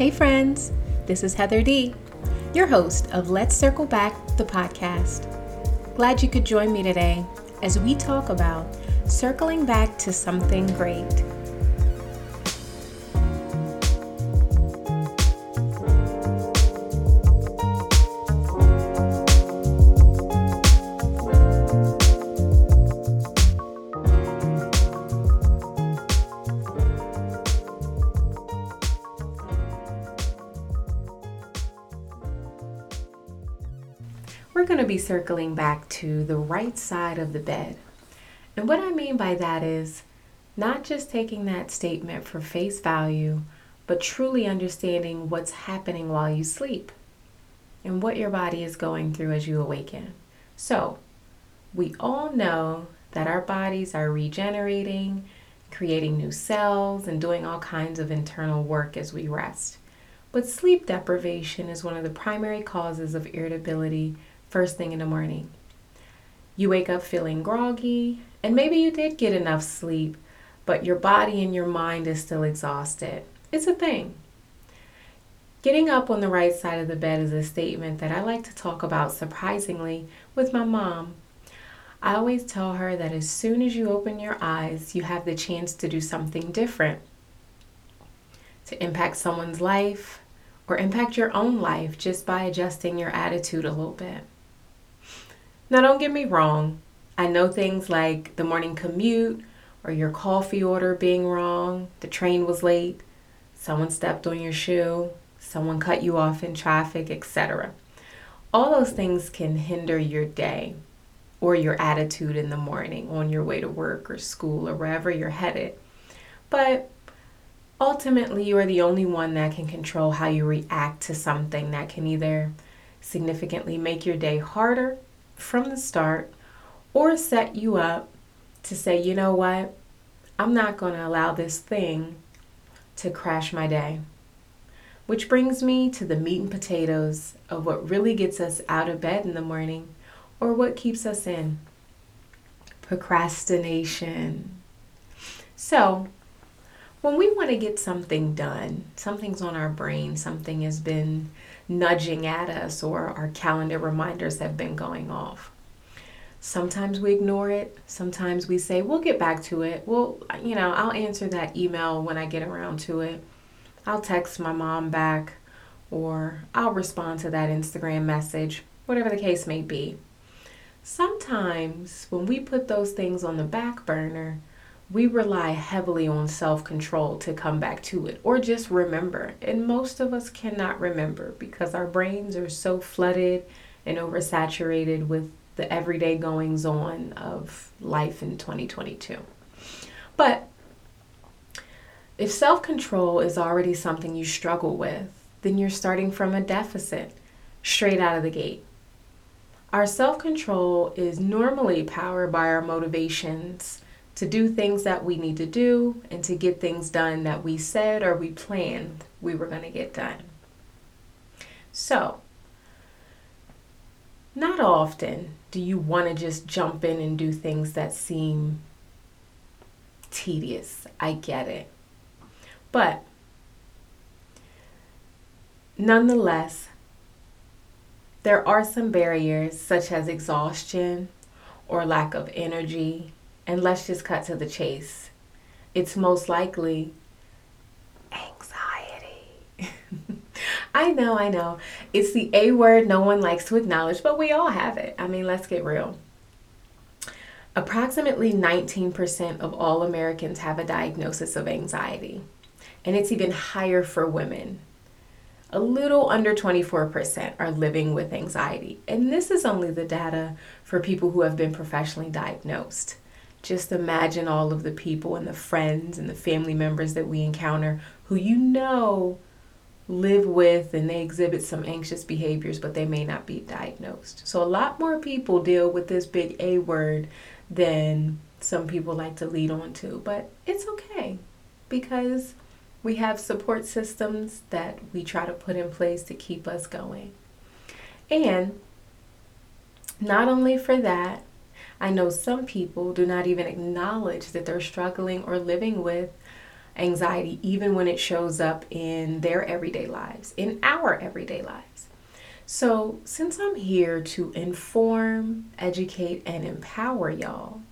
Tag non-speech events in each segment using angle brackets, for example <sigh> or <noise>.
Hey, friends, this is Heather D, your host of Let's Circle Back the podcast. Glad you could join me today as we talk about circling back to something great. We're going to be circling back to the right side of the bed. And what I mean by that is not just taking that statement for face value, but truly understanding what's happening while you sleep and what your body is going through as you awaken. So, we all know that our bodies are regenerating, creating new cells, and doing all kinds of internal work as we rest. But sleep deprivation is one of the primary causes of irritability first thing in the morning. You wake up feeling groggy, and maybe you did get enough sleep, but your body and your mind is still exhausted. It's a thing. Getting up on the right side of the bed is a statement that I like to talk about surprisingly with my mom. I always tell her that as soon as you open your eyes, you have the chance to do something different, to impact someone's life or impact your own life just by adjusting your attitude a little bit. Now, don't get me wrong. I know things like the morning commute or your coffee order being wrong, the train was late, someone stepped on your shoe, someone cut you off in traffic, etc. All those things can hinder your day or your attitude in the morning on your way to work or school or wherever you're headed. But ultimately, you are the only one that can control how you react to something that can either significantly make your day harder from the start or set you up to say, you know what, I'm not going to allow this thing to crash my day. Which brings me to the meat and potatoes of what really gets us out of bed in the morning or what keeps us in procrastination. So, when we want to get something done, something's on our brain, something has been nudging at us, or our calendar reminders have been going off. Sometimes we ignore it. Sometimes we say, we'll get back to it. Well, you know, I'll answer that email when I get around to it. I'll text my mom back, or I'll respond to that Instagram message, whatever the case may be. Sometimes when we put those things on the back burner, we rely heavily on self control to come back to it or just remember. And most of us cannot remember because our brains are so flooded and oversaturated with the everyday goings on of life in 2022. But if self control is already something you struggle with, then you're starting from a deficit straight out of the gate. Our self control is normally powered by our motivations to do things that we need to do and to get things done that we said or we planned we were going to get done. So, not often do you want to just jump in and do things that seem tedious. I get it. But nonetheless, there are some barriers such as exhaustion or lack of energy and let's just cut to the chase. It's most likely anxiety. <laughs> I know, I know. It's the A word no one likes to acknowledge, but we all have it. I mean, let's get real. Approximately 19% of all Americans have a diagnosis of anxiety, and it's even higher for women. A little under 24% are living with anxiety, and this is only the data for people who have been professionally diagnosed. Just imagine all of the people and the friends and the family members that we encounter who you know live with and they exhibit some anxious behaviors, but they may not be diagnosed. So, a lot more people deal with this big A word than some people like to lead on to, but it's okay because we have support systems that we try to put in place to keep us going. And not only for that, I know some people do not even acknowledge that they're struggling or living with anxiety even when it shows up in their everyday lives, in our everyday lives. So, since I'm here to inform, educate, and empower y'all,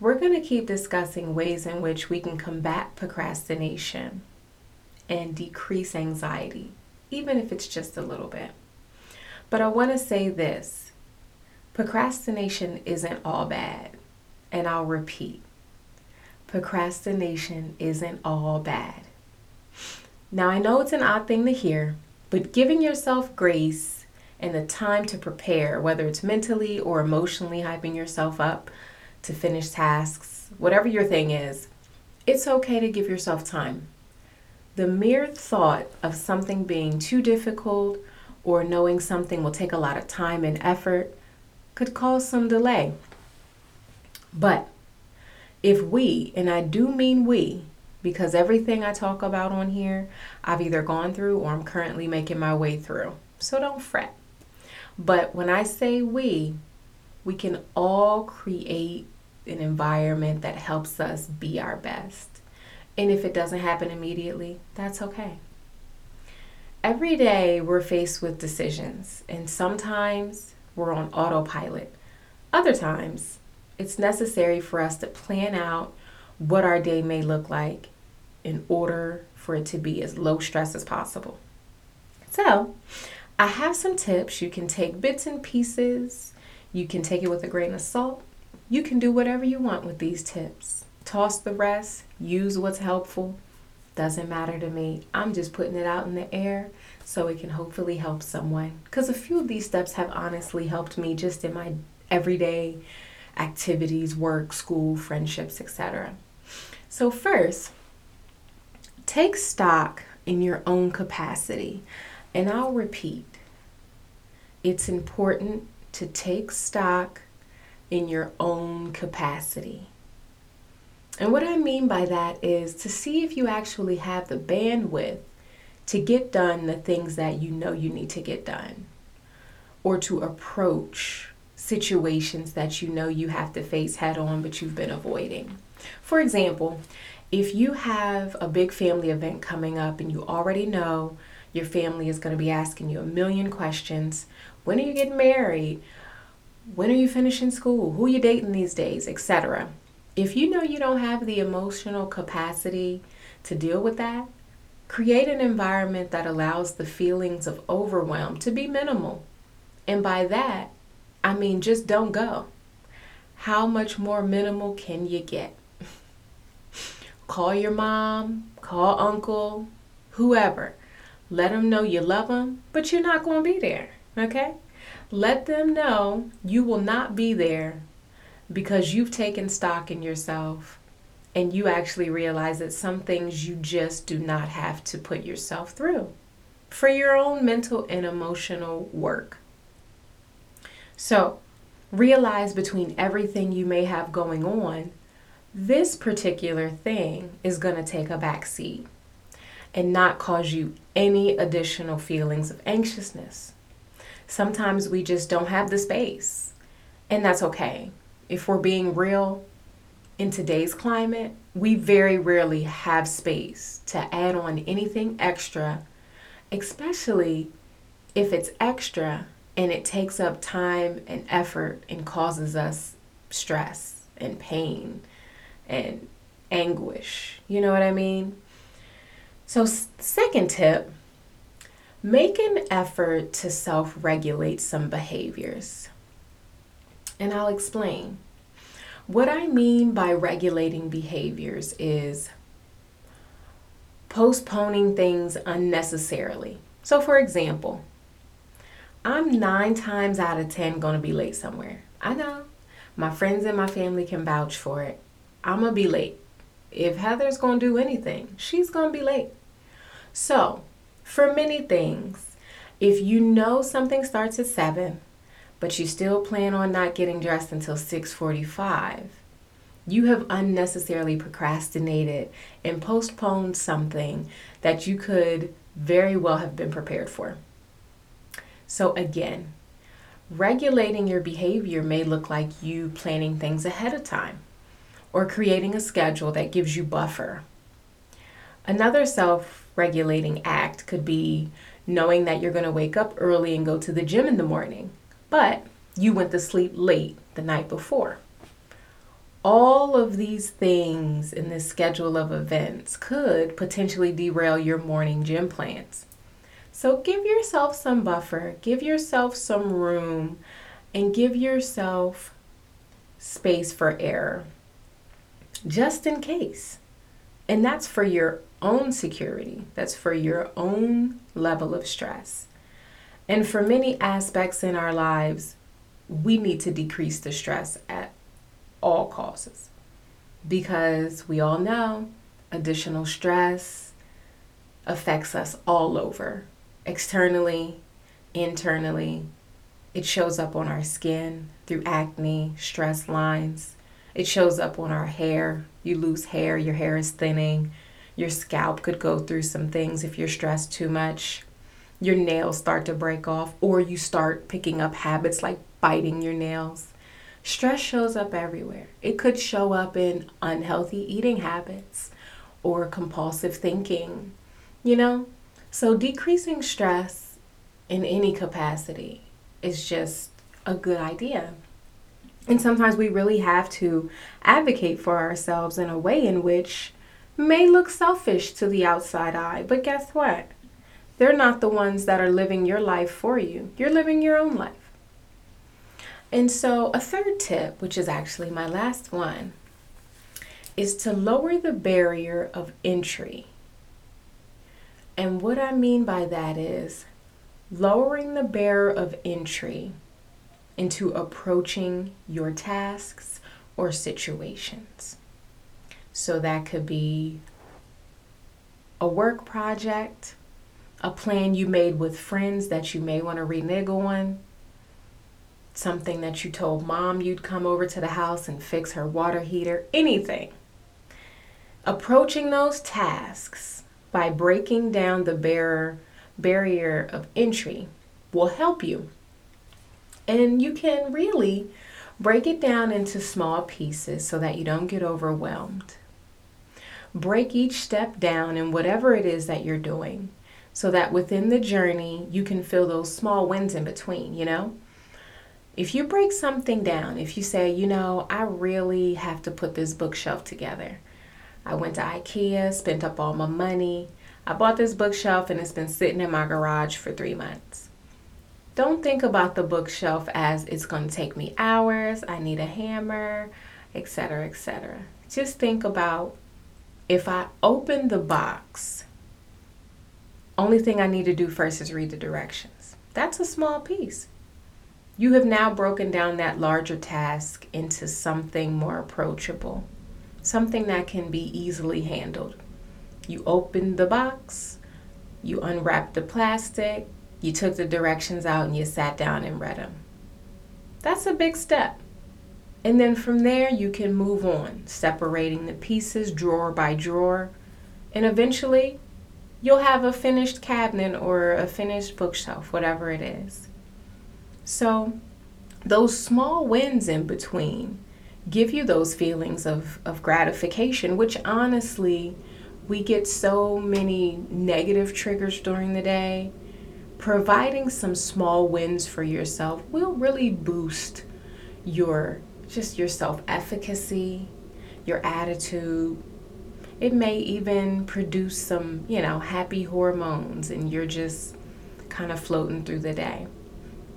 we're going to keep discussing ways in which we can combat procrastination and decrease anxiety, even if it's just a little bit. But I want to say this procrastination isn't all bad. And I'll repeat procrastination isn't all bad. Now, I know it's an odd thing to hear, but giving yourself grace and the time to prepare, whether it's mentally or emotionally hyping yourself up to finish tasks, whatever your thing is, it's okay to give yourself time. The mere thought of something being too difficult or knowing something will take a lot of time and effort could cause some delay. But if we, and I do mean we, because everything I talk about on here, I've either gone through or I'm currently making my way through. So don't fret. But when I say we, we can all create an environment that helps us be our best. And if it doesn't happen immediately, that's okay. Every day we're faced with decisions, and sometimes we're on autopilot. Other times, it's necessary for us to plan out what our day may look like in order for it to be as low stress as possible. So, I have some tips. You can take bits and pieces, you can take it with a grain of salt. You can do whatever you want with these tips. Toss the rest, use what's helpful. Doesn't matter to me. I'm just putting it out in the air so it can hopefully help someone. Because a few of these steps have honestly helped me just in my everyday activities, work, school, friendships, etc. So, first, take stock in your own capacity. And I'll repeat it's important to take stock in your own capacity. And what I mean by that is to see if you actually have the bandwidth to get done the things that you know you need to get done, or to approach situations that you know you have to face head on but you've been avoiding. For example, if you have a big family event coming up and you already know your family is going to be asking you a million questions. When are you getting married? When are you finishing school? Who are you dating these days, etc. If you know you don't have the emotional capacity to deal with that, create an environment that allows the feelings of overwhelm to be minimal. And by that, I mean just don't go. How much more minimal can you get? <laughs> call your mom, call uncle, whoever let them know you love them, but you're not going to be there, okay? Let them know you will not be there because you've taken stock in yourself and you actually realize that some things you just do not have to put yourself through for your own mental and emotional work. So, realize between everything you may have going on, this particular thing is going to take a back seat and not cause you any additional feelings of anxiousness. Sometimes we just don't have the space, and that's okay. If we're being real, in today's climate, we very rarely have space to add on anything extra, especially if it's extra and it takes up time and effort and causes us stress and pain and anguish. You know what I mean? So, second tip make an effort to self regulate some behaviors. And I'll explain. What I mean by regulating behaviors is postponing things unnecessarily. So, for example, I'm nine times out of 10 going to be late somewhere. I know. My friends and my family can vouch for it. I'm going to be late. If Heather's going to do anything, she's going to be late. So, for many things, if you know something starts at 7, but you still plan on not getting dressed until 6:45, you have unnecessarily procrastinated and postponed something that you could very well have been prepared for. So again, regulating your behavior may look like you planning things ahead of time or creating a schedule that gives you buffer. Another self regulating act could be knowing that you're going to wake up early and go to the gym in the morning, but you went to sleep late the night before. All of these things in this schedule of events could potentially derail your morning gym plans. So give yourself some buffer, give yourself some room, and give yourself space for error just in case. And that's for your own security, that's for your own level of stress. And for many aspects in our lives, we need to decrease the stress at all costs because we all know additional stress affects us all over externally, internally. It shows up on our skin through acne, stress lines. It shows up on our hair. You lose hair, your hair is thinning. Your scalp could go through some things if you're stressed too much. Your nails start to break off, or you start picking up habits like biting your nails. Stress shows up everywhere. It could show up in unhealthy eating habits or compulsive thinking, you know? So, decreasing stress in any capacity is just a good idea. And sometimes we really have to advocate for ourselves in a way in which may look selfish to the outside eye. But guess what? They're not the ones that are living your life for you. You're living your own life. And so, a third tip, which is actually my last one, is to lower the barrier of entry and what I mean by that is lowering the barrier of entry into approaching your tasks or situations. So that could be a work project, a plan you made with friends that you may want to renege on, something that you told mom you'd come over to the house and fix her water heater, anything. Approaching those tasks by breaking down the barrier barrier of entry will help you. And you can really break it down into small pieces so that you don't get overwhelmed. Break each step down in whatever it is that you're doing so that within the journey you can feel those small wins in between, you know? If you break something down, if you say, you know, I really have to put this bookshelf together, I went to IKEA, spent up all my money. I bought this bookshelf and it's been sitting in my garage for three months. Don't think about the bookshelf as it's going to take me hours, I need a hammer, etc., etc. Just think about if I open the box, only thing I need to do first is read the directions. That's a small piece. You have now broken down that larger task into something more approachable something that can be easily handled. You opened the box, you unwrapped the plastic, you took the directions out, and you sat down and read them. That's a big step. And then from there, you can move on, separating the pieces drawer by drawer. And eventually, you'll have a finished cabinet or a finished bookshelf, whatever it is. So, those small wins in between give you those feelings of, of gratification, which honestly, we get so many negative triggers during the day. Providing some small wins for yourself will really boost your just your self efficacy, your attitude. It may even produce some, you know, happy hormones and you're just kind of floating through the day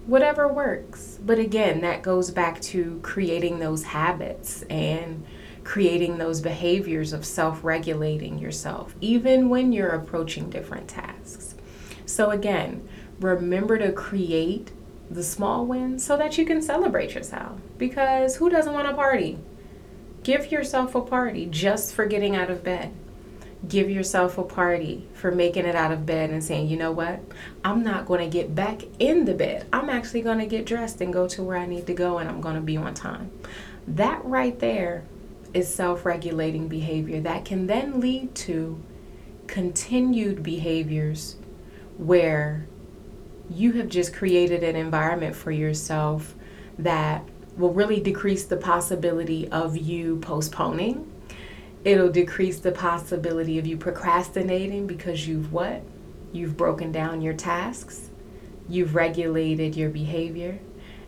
whatever works. But again, that goes back to creating those habits and creating those behaviors of self regulating yourself, even when you're approaching different tasks. So, again, remember to create the small wins so that you can celebrate yourself. Because who doesn't want a party? Give yourself a party just for getting out of bed give yourself a party for making it out of bed and saying, you know what, I'm not going to get back in the bed. I'm actually going to get dressed and go to where I need to go and I'm going to be on time. That right there is self regulating behavior that can then lead to continued behaviors where you have just created an environment for yourself that will really decrease the possibility of you postponing It'll decrease the possibility of you procrastinating because you've what? You've broken down your tasks, you've regulated your behavior,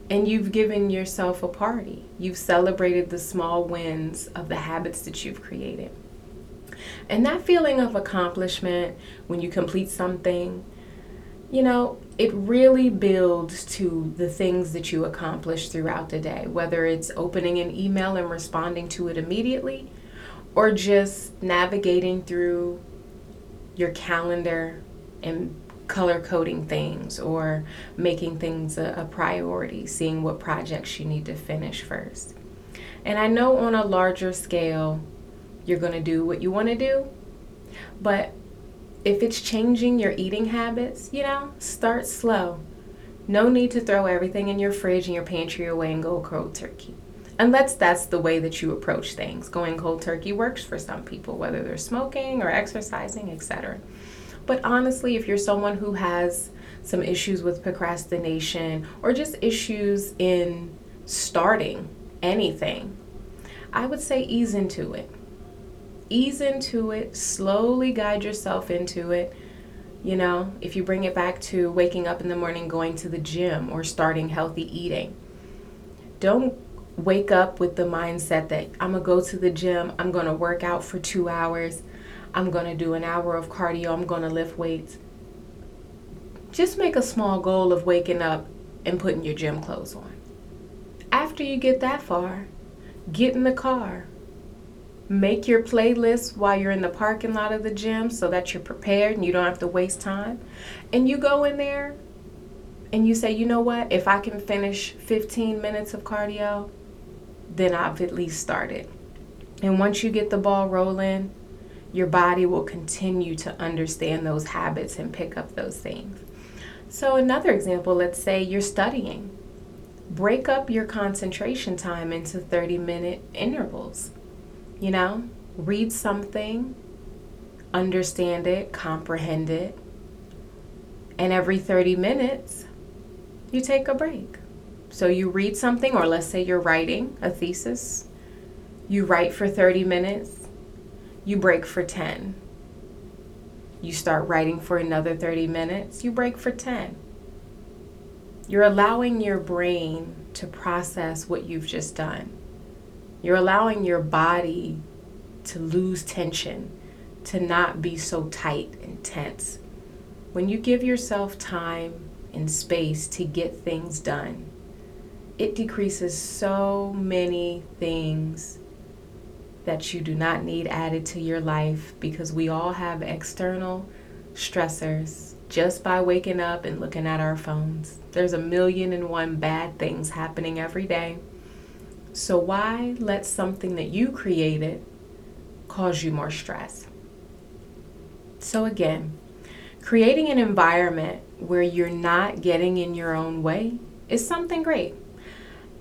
and you've given yourself a party. You've celebrated the small wins of the habits that you've created. And that feeling of accomplishment when you complete something, you know, it really builds to the things that you accomplish throughout the day, whether it's opening an email and responding to it immediately, or just navigating through your calendar and color coding things or making things a, a, priority, seeing what projects you need to finish first. And I know on a larger scale, you're going to do what you want to do, but if it's changing your eating habits, you know, start slow. No need to throw everything in your fridge and your pantry away and go cold turkey. Unless that's the way that you approach things. Going cold turkey works for some people, whether they're smoking or exercising, etc. But honestly, if you're someone who has some issues with procrastination or just issues in starting anything, I would say ease into it. Ease into it, slowly guide yourself into it. You know, if you bring it back to waking up in the morning, going to the gym, or starting healthy eating, don't wake up with the mindset that I'm gonna go to the gym, I'm gonna work out for two hours, I'm to do an hour of cardio, I'm to lift weights. Just make a small goal of waking up and putting your gym clothes on. After you get that far, get in the car. Make your playlist while you're in the parking lot of the gym so that you're prepared and you don't have to waste time. And you go in there and you say, you know what, if I can finish 15 minutes of cardio, then I've at least started. And once you get the ball rolling, your body will continue to understand those habits and pick up those things. So, another example, let's say you're studying. Break up your concentration time into 30 minute intervals. You know, read something, understand it, comprehend it, and every 30 minutes, you take a break. So, you read something, or let's say you're writing a thesis, you write for 30 minutes, you break for 10. You start writing for another 30 minutes, you break for 10. You're allowing your brain to process what you've just done. You're allowing your body to lose tension, to not be so tight and tense. When you give yourself time and space to get things done, it decreases so many things that you do not need added to your life because we all have external stressors just by waking up and looking at our phones. There's a million and one bad things happening every day. So, why let something that you created cause you more stress? So, again, creating an environment where you're not getting in your own way is something great.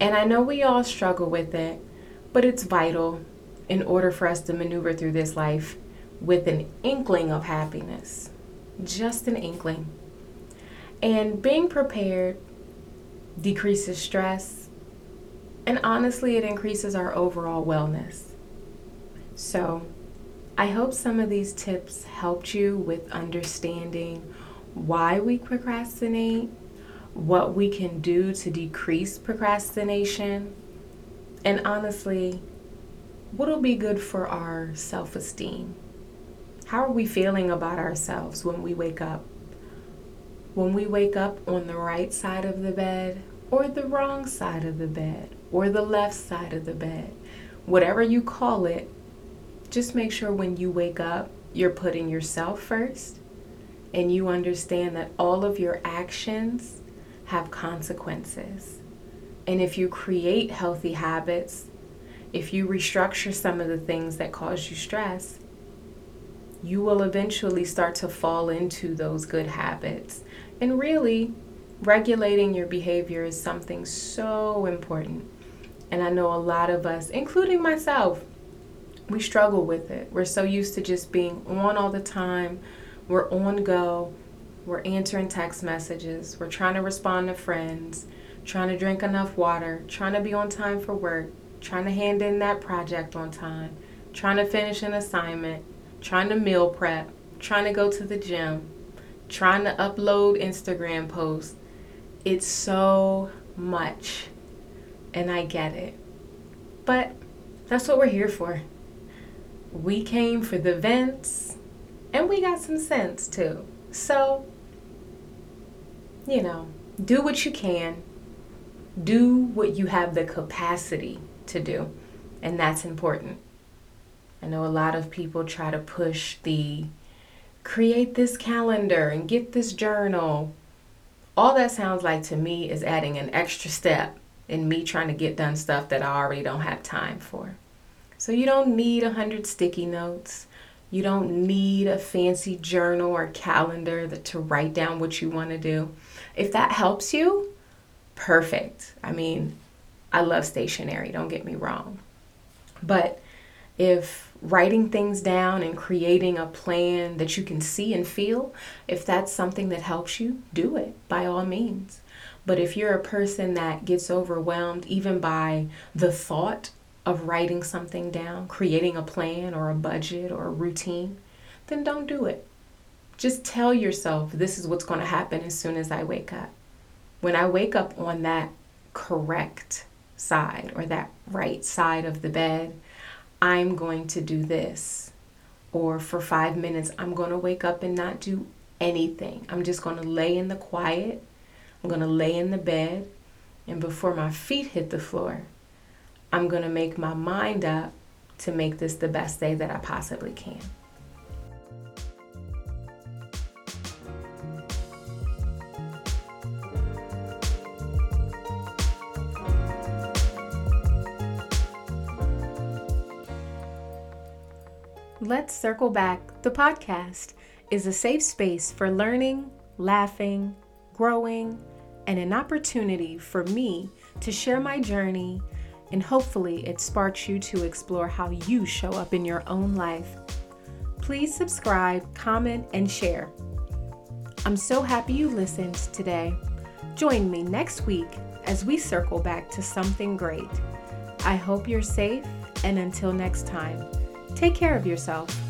And I know we all struggle with it, but it's vital in order for us to maneuver through this life with an inkling of happiness, just an inkling. And being prepared decreases stress, and honestly, it increases our overall wellness. So, I hope some of these tips helped you with understanding why we procrastinate, what we can do to decrease procrastination, and honestly, what'll be good for our self esteem? How are we feeling about ourselves when we wake up? When we wake up on the right side of the bed, or the wrong side of the bed, or the left side of the bed, whatever you call it, just make sure when you wake up, you're putting yourself first and you understand that all of your actions have consequences. And if you create healthy habits, if you restructure some of the things that cause you stress, you will eventually start to fall into those good habits. And really, regulating your behavior is something so important. And I know a lot of us, including myself, we struggle with it. We're so used to just being on all the time, we're on go, we're answering text messages, we're trying to respond to friends, trying to drink enough water, trying to be on time for work, trying to hand in that project on time, trying to finish an assignment, trying to meal prep, trying to go to the gym, trying to upload Instagram posts. It's so much. And I get it. But that's what we're here for. We came for the vents and we got some sense too. So, you know, do what you can, do what you have the capacity to do, and that's important. I know a lot of people try to push the create this calendar and get this journal. All that sounds like to me is adding an extra step in me trying to get done stuff that I already don't have time for. So you don't need a hundred sticky notes. You don't need a fancy journal or calendar that, to write down what you want to do. If that helps you, perfect. I mean, I love stationery, don't get me wrong. But if writing things down and creating a plan that you can see and feel, if that's something that helps you, do it by all means. But if you're a person that gets overwhelmed even by the thought of writing something down, creating a plan or a budget or a routine, then don't do it. Just tell yourself this is what's going to happen as soon as I wake up. When I wake up on that correct side or that right side of the bed, I'm going to do this. Or for five minutes, I'm going to wake up and not do anything. I'm just going to lay in the quiet. I'm going to lay in the bed. And before my feet hit the floor, I'm going to make my mind up to make this the best day that I possibly can. Let's Circle Back, the podcast, is a safe space for learning, laughing, growing, and an opportunity for me to share my journey, and hopefully it sparks you to explore how you show up in your own life. Please subscribe, comment, and share. I'm so happy you listened today. Join me next week as we circle back to something great. I hope you're safe, and until next time. Take care of yourself.